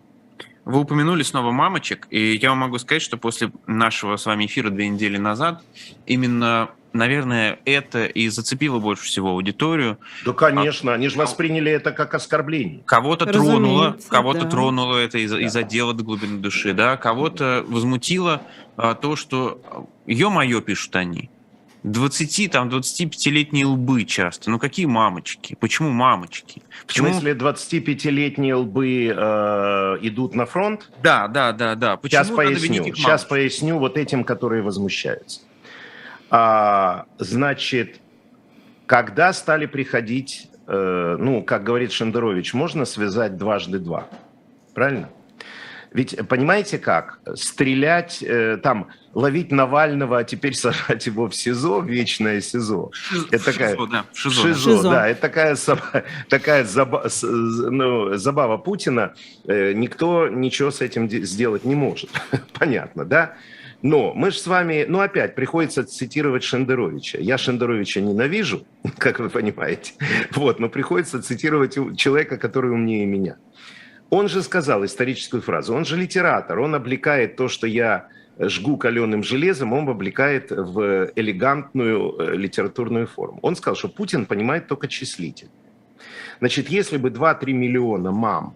Вы упомянули снова мамочек, и я вам могу сказать, что после нашего с вами эфира две недели назад именно, наверное, это и зацепило больше всего аудиторию. Да, конечно, они же восприняли это как оскорбление. Кого-то тронуло, кого-то да. тронуло это из-за да. из дела до глубины души, да, кого-то возмутило а, то, что ё-моё, пишут они, 20, там, 25-летние лбы часто. Ну какие мамочки? Почему мамочки? Почему... В смысле 25-летние лбы э, идут на фронт? Да, да, да, да. Почему сейчас поясню. Сейчас поясню вот этим, которые возмущаются. А, значит, когда стали приходить, э, ну, как говорит Шендерович, можно связать дважды два. Правильно? Ведь понимаете как? Стрелять, э, там, ловить Навального, а теперь сажать его в СИЗО, вечное СИЗО. Шизо, это такая, шизо, да. Шизо, шизо, шизо. да. Это такая, такая заба, ну, забава Путина. Э, никто ничего с этим сделать не может. [laughs] Понятно, да? Но мы же с вами, ну опять, приходится цитировать Шендеровича. Я Шендеровича ненавижу, [laughs] как вы понимаете. Вот, но приходится цитировать человека, который умнее меня. Он же сказал историческую фразу, он же литератор, он облекает то, что я жгу каленым железом, он облекает в элегантную э, литературную форму. Он сказал, что Путин понимает только числитель. Значит, если бы 2-3 миллиона мам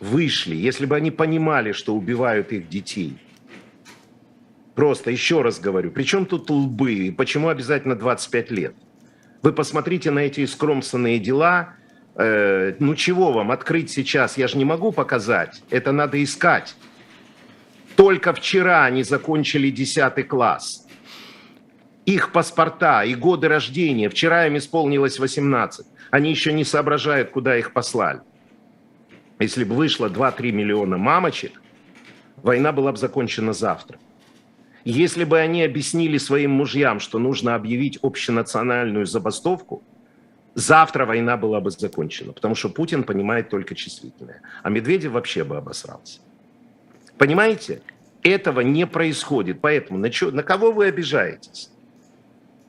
вышли, если бы они понимали, что убивают их детей, просто еще раз говорю, причем тут лбы, почему обязательно 25 лет? Вы посмотрите на эти скромственные дела, э, ну чего вам открыть сейчас, я же не могу показать, это надо искать. Только вчера они закончили 10 класс. Их паспорта и годы рождения, вчера им исполнилось 18, они еще не соображают, куда их послали. Если бы вышло 2-3 миллиона мамочек, война была бы закончена завтра. Если бы они объяснили своим мужьям, что нужно объявить общенациональную забастовку – завтра война была бы закончена, потому что Путин понимает только числительное, а Медведев вообще бы обосрался. Понимаете? Этого не происходит, поэтому на, чё, на кого вы обижаетесь?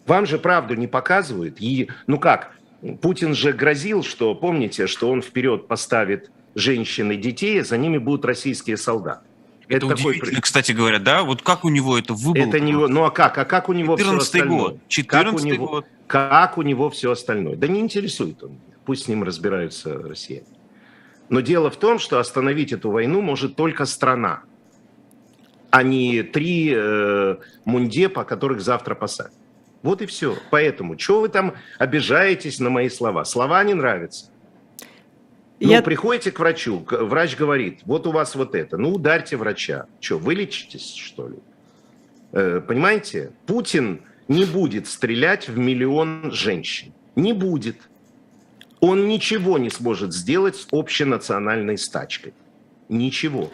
Вам же правду не показывают. И, ну как, Путин же грозил, что, помните, что он вперед поставит женщин и детей, а за ними будут российские солдаты. Это, это удивительно, такой... кстати говоря, да? Вот как у него это выбыло? Это не... Ну а как? А как у него 14 все остальное? год. 14 как год. Как у него все остальное? Да не интересует он. Пусть с ним разбираются россияне. Но дело в том, что остановить эту войну может только страна, а не три э, мундепа, которых завтра посадят. Вот и все. Поэтому, что вы там обижаетесь на мои слова? Слова не нравятся. Ну, Я... приходите к врачу, врач говорит, вот у вас вот это, ну, ударьте врача. Что, вылечитесь, что ли? Э, понимаете? Путин не будет стрелять в миллион женщин. Не будет. Он ничего не сможет сделать с общенациональной стачкой. Ничего.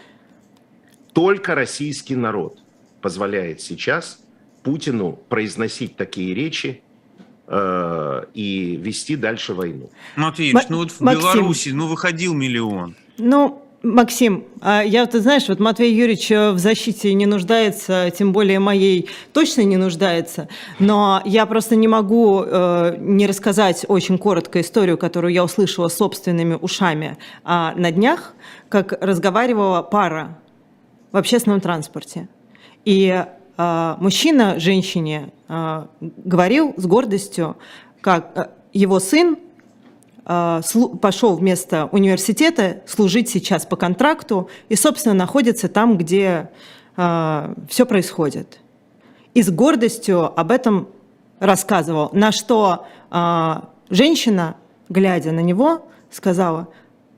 Только российский народ позволяет сейчас Путину произносить такие речи, э, и вести дальше войну. Матвей Юрьевич, ну вот в Максим. Беларуси, ну выходил миллион. Ну, Максим, а я, ты знаешь, вот Матвей Юрьевич э, в защите не нуждается, тем более моей точно не нуждается, но я просто не могу э, не рассказать очень коротко историю, которую я услышала собственными ушами а, на днях, как разговаривала пара в общественном транспорте. И мужчина женщине э, говорил с гордостью, как э, его сын слу- пошел вместо университета служить сейчас по контракту и, собственно, находится там, где все происходит. И с гордостью об этом рассказывал. На что женщина, глядя на него, сказала,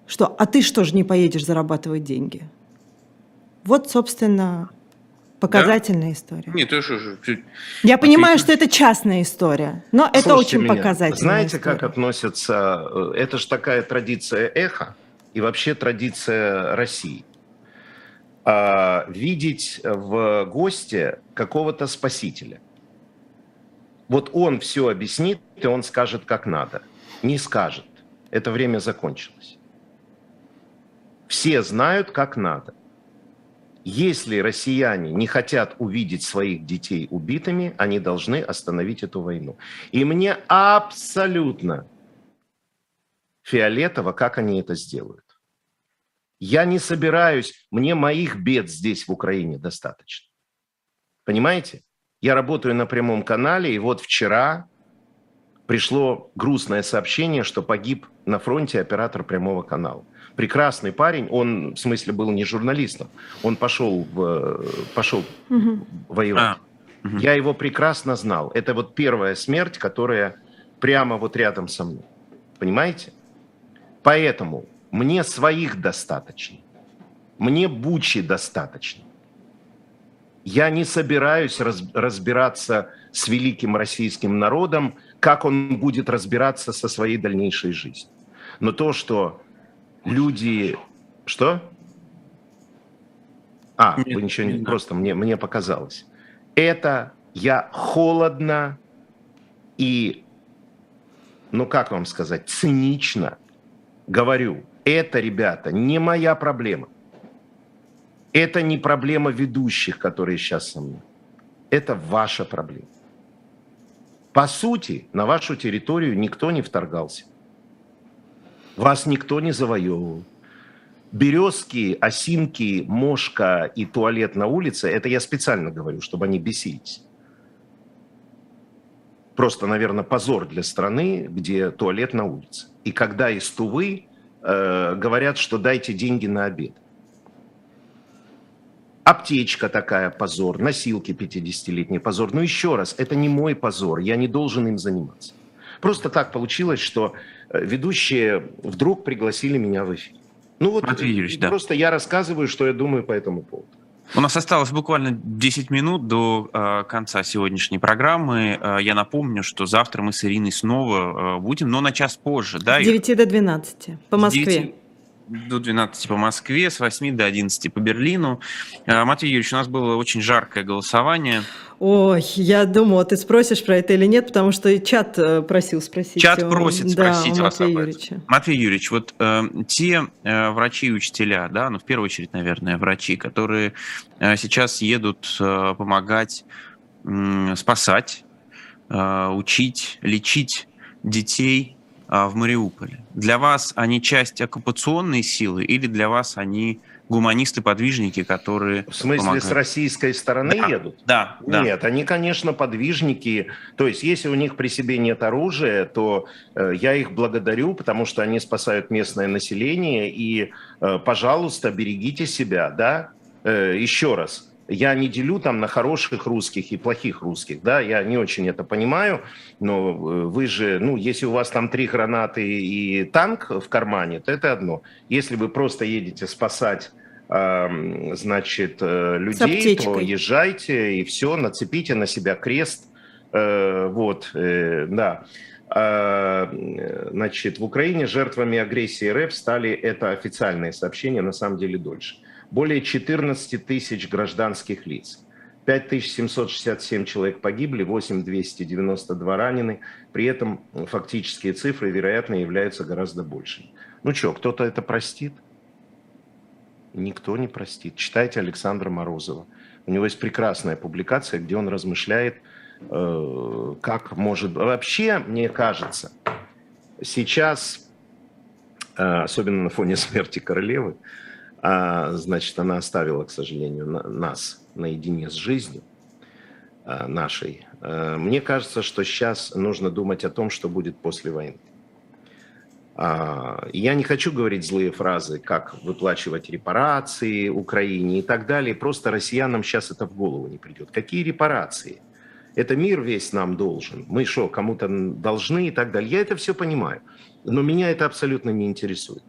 что «а ты что же не поедешь зарабатывать деньги?» Вот, собственно, показательная история. Нет, это что же... Я понимаю, что это частная история, но это Слушайте очень меня. показательная Знаете, история. как относятся... э, Это же такая традиция эхо и вообще традиция России. А, видеть в госте какого-то спасителя. Вот он все объяснит, и он скажет, как надо. Не скажет. Это время закончилось. Все знают, как надо. Если россияне не хотят увидеть своих детей убитыми, они должны остановить эту войну. И мне абсолютно фиолетово, как они это сделают. Я не собираюсь, мне моих бед здесь, в Украине, достаточно. Понимаете? Я работаю на прямом канале, и вот вчера пришло грустное сообщение, что погиб на фронте оператор прямого канала. Прекрасный парень, он, в смысле, был не журналистом, он пошел, в, пошел Мгм. воевать. А, мгм. Я его прекрасно знал. Это вот первая смерть, которая прямо вот рядом со мной. Понимаете? Поэтому мне своих достаточно. Мне Бучи достаточно. Я не собираюсь раз- разбираться с великим российским народом, как он будет разбираться со своей дальнейшей жизнью. Но то, что люди... Что? А, Нет, вы ничего не... не знаю. Просто мне, мне показалось. Это я холодно и, ну как вам сказать, цинично говорю. Это, ребята, не моя проблема. Это не проблема ведущих, которые сейчас со мной. Это ваша проблема. По сути, на вашу территорию никто не вторгался. Вас никто не завоевывал. Березки, осинки, мошка и туалет на улице, это я специально говорю, чтобы они бесились. Просто, наверное, позор для страны, где туалет на улице. И когда из Тувы э, говорят, что дайте деньги на обед. Аптечка такая позор, носилки 50-летний позор. Но еще раз, это не мой позор, я не должен им заниматься. Просто так получилось, что ведущие вдруг пригласили меня в эфир. Ну вот Матвей Юрьевич, да. просто я рассказываю, что я думаю по этому поводу. У нас осталось буквально 10 минут до э, конца сегодняшней программы. Э, я напомню, что завтра мы с Ириной снова э, будем, но на час позже. Да, С Ир? 9 до 12 по Москве. 9 До 12 по Москве, с 8 до 11 по Берлину. Э, Матвей Юрьевич, у нас было очень жаркое голосование. Ой, я думала, ты спросишь про это или нет, потому что чат э, просил спросить. Чат просит да, спросить у вас Матвея об этом. Юрьевича. Матвей Юрьевич, вот э, те э, врачи и учителя, да, ну в первую очередь, наверное, врачи, которые э, сейчас едут э, помогать м, спасать, э, учить, лечить детей э, в Мариуполе. Для вас они часть оккупационной силы или для вас они гуманисты-подвижники, которые В смысле, помогают? с российской стороны Да. едут? Да, да. Нет, они, конечно, подвижники. То есть, если у них при себе нет оружия, то э, я их благодарю, потому что они спасают местное население. И, э, пожалуйста, берегите себя, да. Э, еще раз, я не делю там на хороших русских и плохих русских, да, я не очень это понимаю, но э, вы же, ну, если у вас там три гранаты и танк в кармане, то это одно. Если вы просто едете спасать значит, э, людей, то езжайте и все, нацепите на себя крест. Э, Вот, да. А, Значит, в Украине жертвами агрессии РФ стали, это официальные сообщения, на самом деле дольше, более 14 тысяч гражданских лиц. 5767 человек погибли, 8292 ранены. При этом фактические цифры, вероятно, являются гораздо большими. Ну что, кто-то это простит? Никто не простит. Читайте Александра Морозова. У него есть прекрасная публикация, где он размышляет, э, как может... Вообще, мне кажется, сейчас, э, особенно на фоне [laughs] смерти королевы, а, значит, она оставила, к сожалению, нас наедине с жизнью а, нашей. А, мне кажется, что сейчас нужно думать о том, что будет после войны. Я не хочу говорить злые фразы, как выплачивать репарации Украине и так далее. Просто россиянам сейчас это в голову не придет. Какие репарации? Это мир весь нам должен. Мы что, кому-то должны и так далее. Я это все понимаю. Но меня это абсолютно не интересует.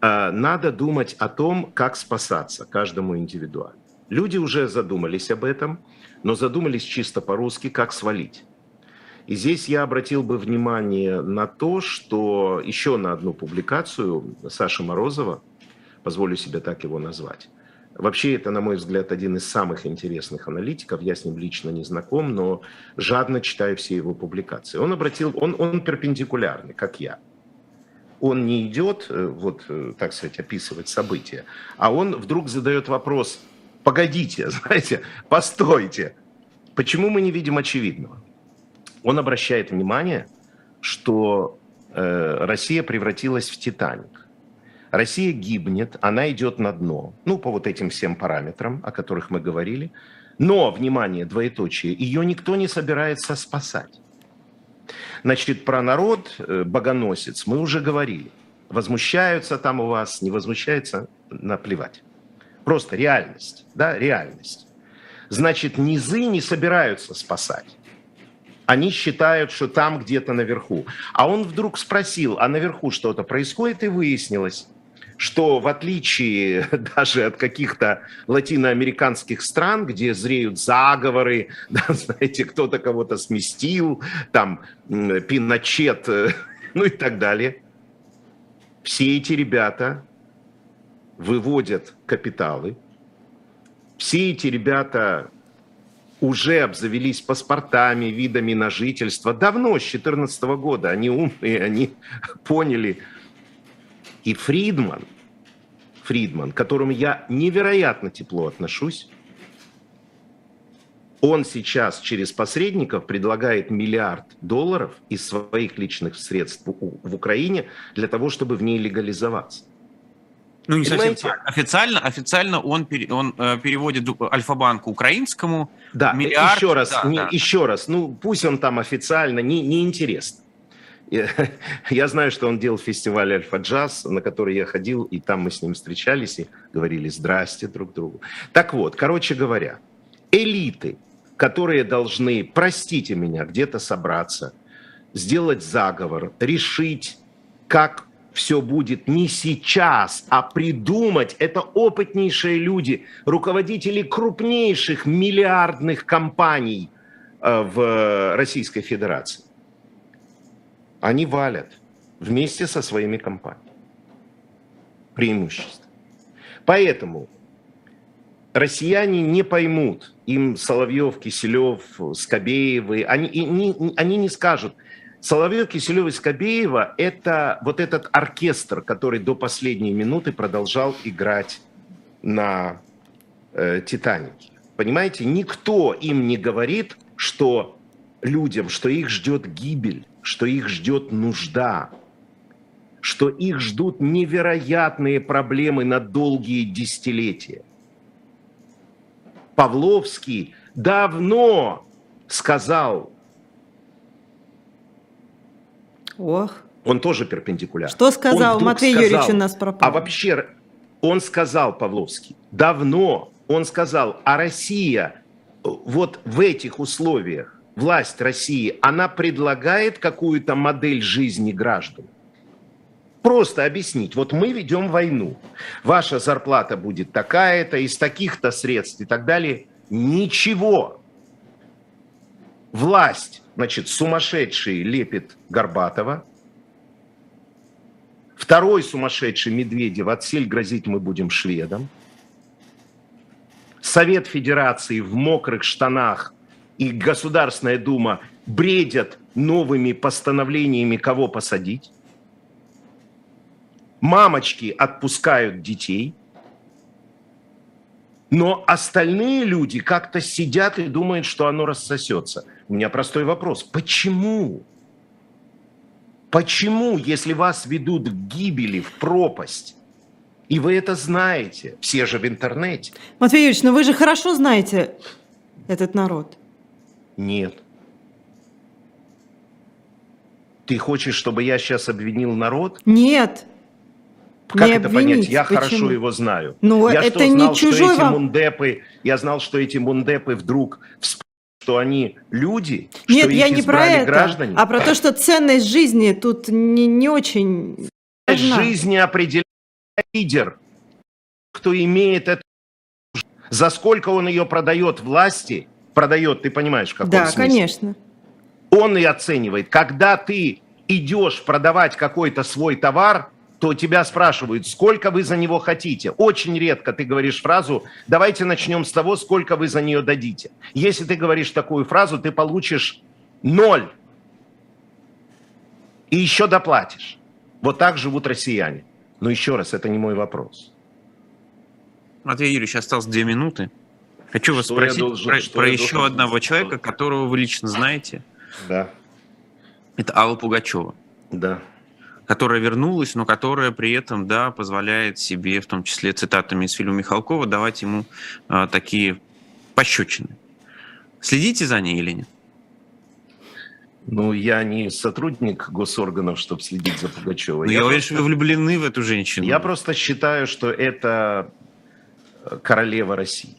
Надо думать о том, как спасаться каждому индивидуально. Люди уже задумались об этом, но задумались чисто по-русски, как свалить. И здесь я обратил бы внимание на то, что еще на одну публикацию Саши Морозова, позволю себе так его назвать, Вообще, это, на мой взгляд, один из самых интересных аналитиков. Я с ним лично не знаком, но жадно читаю все его публикации. Он обратил, он, он перпендикулярный, как я. Он не идет, э, вот, э, так сказать, описывать события, а он вдруг задает вопрос – погодите, [laughs] знаете, постойте. Почему мы не видим очевидного? Он обращает внимание, что э, Россия превратилась в Титаник. Россия гибнет, она идет на дно, ну, по вот этим всем параметрам, о которых мы говорили. Но, внимание, двоеточие, ее никто не собирается спасать. Значит, про народ, э, богоносец, мы уже говорили. Возмущаются там у вас, не возмущаются, наплевать. Просто реальность, да, реальность. Значит, низы не собираются спасать. Они считают, что там где-то наверху. А он вдруг спросил, а наверху что-то происходит, и выяснилось, что в отличие [laughs] даже от каких-то латиноамериканских стран, где зреют заговоры, [laughs] да, знаете, кто-то кого-то сместил, там Пиночет, [laughs] ну и так далее, все эти ребята выводят капиталы. Все эти ребята уже обзавелись паспортами, видами на жительство. Давно, с 2014 года. Они умные, они поняли. И Фридман, Фридман, к которому я невероятно тепло отношусь, он сейчас через посредников предлагает миллиард долларов из своих личных средств в Украине для того, чтобы в ней легализоваться. Ну, не Понимаете? совсем так. Официально, официально он, пере, он э, переводит Альфа-банку украинскому. Да, миллиард, еще раз, да, не, да. еще раз. Ну, пусть он там официально, не, не интересно. [laughs] Я, знаю, что он делал фестиваль Альфа-джаз, на который я ходил, и там мы с ним встречались и говорили «здрасте» друг другу. Так вот, короче говоря, элиты, которые должны, простите меня, где-то собраться, сделать заговор, решить, как все будет не сейчас, а придумать. Это опытнейшие люди, руководители крупнейших миллиардных компаний э, в Российской Федерации. Они валят вместе со своими компаниями. Преимущество. Поэтому россияне не поймут, им Соловьев, Киселев, Скобеевы, они, они, они не скажут – Соловьев, Киселев и Скобеева – это вот этот оркестр, который до последней минуты продолжал играть на э, «Титанике». Понимаете, никто им не говорит, что людям, что их ждет гибель, что их ждет нужда, что их ждут невероятные проблемы на долгие десятилетия. Павловский давно сказал Ох. Он тоже перпендикуляр. Что сказал Матвей сказал, Юрьевич у нас пропал? А вообще, он сказал, Павловский, давно он сказал, а Россия вот в этих условиях, власть России, она предлагает какую-то модель жизни граждан. Просто объяснить, вот мы ведем войну, ваша зарплата будет такая-то, из таких-то средств и так далее. Ничего. Власть значит, сумасшедший лепит Горбатова, второй сумасшедший Медведев, отсель грозить мы будем шведам, Совет Федерации в мокрых штанах и Государственная Дума бредят новыми постановлениями, кого посадить. Мамочки отпускают детей. Но остальные люди как-то сидят и думают, что оно рассосется. У меня простой вопрос. Почему? Почему, если вас ведут к гибели, в пропасть, и вы это знаете, все же в интернете? Матвей Юрьевич, ну вы же хорошо знаете этот народ. Нет. Ты хочешь, чтобы я сейчас обвинил народ? Нет. Как Не это обвинить, понять? Я почему? хорошо его знаю. Ну, я это что, не знал, чужой что эти вам- мундепы, я знал, что эти мундепы вдруг вспомнят, что они люди, Нет, что я их не про это, граждане. а про то, что ценность жизни тут не, не очень важна. жизни определяет лидер, кто имеет это. За сколько он ее продает власти, продает, ты понимаешь, в каком Да, смысле? конечно. Он и оценивает. Когда ты идешь продавать какой-то свой товар, то тебя спрашивают, сколько вы за него хотите. Очень редко ты говоришь фразу, давайте начнем с того, сколько вы за нее дадите. Если ты говоришь такую фразу, ты получишь ноль. И еще доплатишь. Вот так живут россияне. Но еще раз, это не мой вопрос. Матвей Юрьевич, осталось две минуты. Хочу вас Что я спросить должен- про, про я еще должен одного человека, которого вы лично знаете. Да, Это Алла Пугачева, да. которая вернулась, но которая при этом, да, позволяет себе, в том числе цитатами из фильма Михалкова, давать ему а, такие пощечины. Следите за ней или нет? Ну, я не сотрудник госорганов, чтобы следить за Пугачевой. Ну, я, уверен, просто- что вы влюблены в эту женщину. Я просто считаю, что это э, королева России.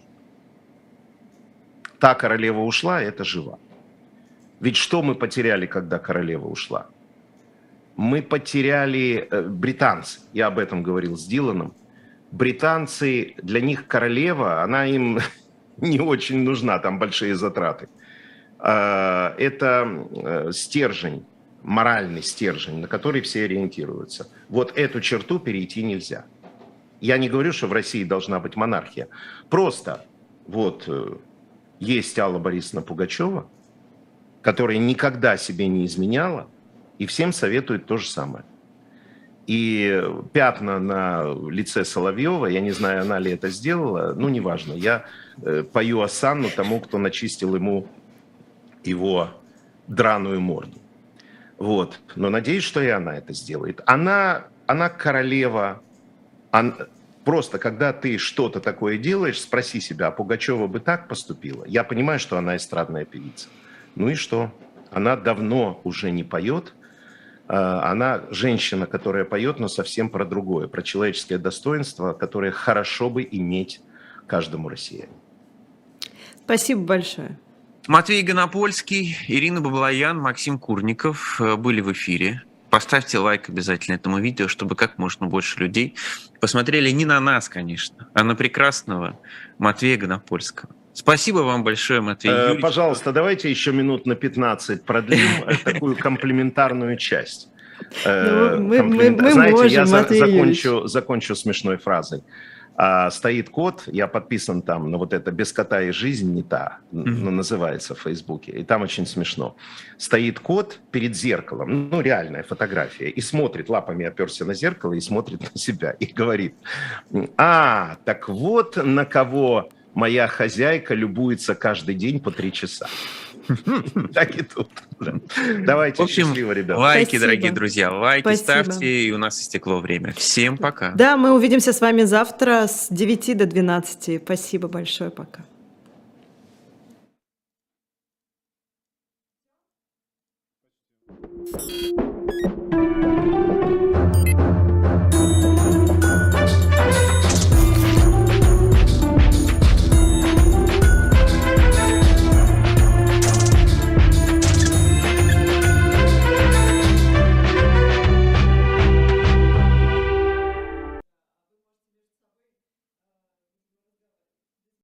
Та королева ушла, это жива. Ведь что мы потеряли, когда королева ушла? Мы потеряли э, британцы. Я об этом говорил с Диланом. Британцы, для них королева, она им [laughs] не очень нужна, там большие затраты. А, Это э, стержень, моральный стержень, на который все ориентируются. Вот эту черту перейти нельзя. Я не говорю, что в России должна быть монархия. Просто вот э, есть Алла Борисовна Пугачева, которая никогда себе не изменяла, и всем советует то же самое. И пятна на лице Соловьева, я не знаю, она ли это сделала, ну, неважно. Я э, пою осанну тому, кто начистил ему его драную морду. Вот. Но надеюсь, что и она это сделает. Она, она королева. Просто, когда ты что-то такое делаешь, спроси себя, а Пугачева бы так поступила? Я понимаю, что она эстрадная певица. Ну и что? Она давно уже не поет. А, Она женщина, которая поет, но совсем про другое, про человеческое достоинство, которое хорошо бы иметь каждому россиянину. Спасибо большое. Матвей Гонопольский, Ирина Баблоян, Максим Курников э, были в эфире. Поставьте лайк обязательно этому видео, чтобы как можно больше людей посмотрели не на нас, конечно, а на прекрасного Матвея Гонопольского. Спасибо вам большое, Матвей Э, Юрьевич. Пожалуйста, давайте еще минут на 15 продлим э, [laughs] такую комплементарную часть. Э, Ну, мы- комплимент- мы- мы Знаете, можем, я за- закончу, закончу смешной фразой. А, стоит кот, я подписан там на вот это «Без кота и жизнь не та», ну, называется в Фейсбуке, и там очень смешно. Стоит кот перед зеркалом, ну, реальная фотография, и смотрит, лапами оперся на зеркало и смотрит на себя, и говорит, а, так вот на кого моя хозяйка любуется каждый день по три часа. [laughs] Так и тут. Давайте, В общем, счастливо, ребята. Лайки, дорогие друзья, лайки ставьте, и у нас истекло время. Всем пока. Да, мы увидимся с вами завтра с 9 до 12. Спасибо большое, пока. You.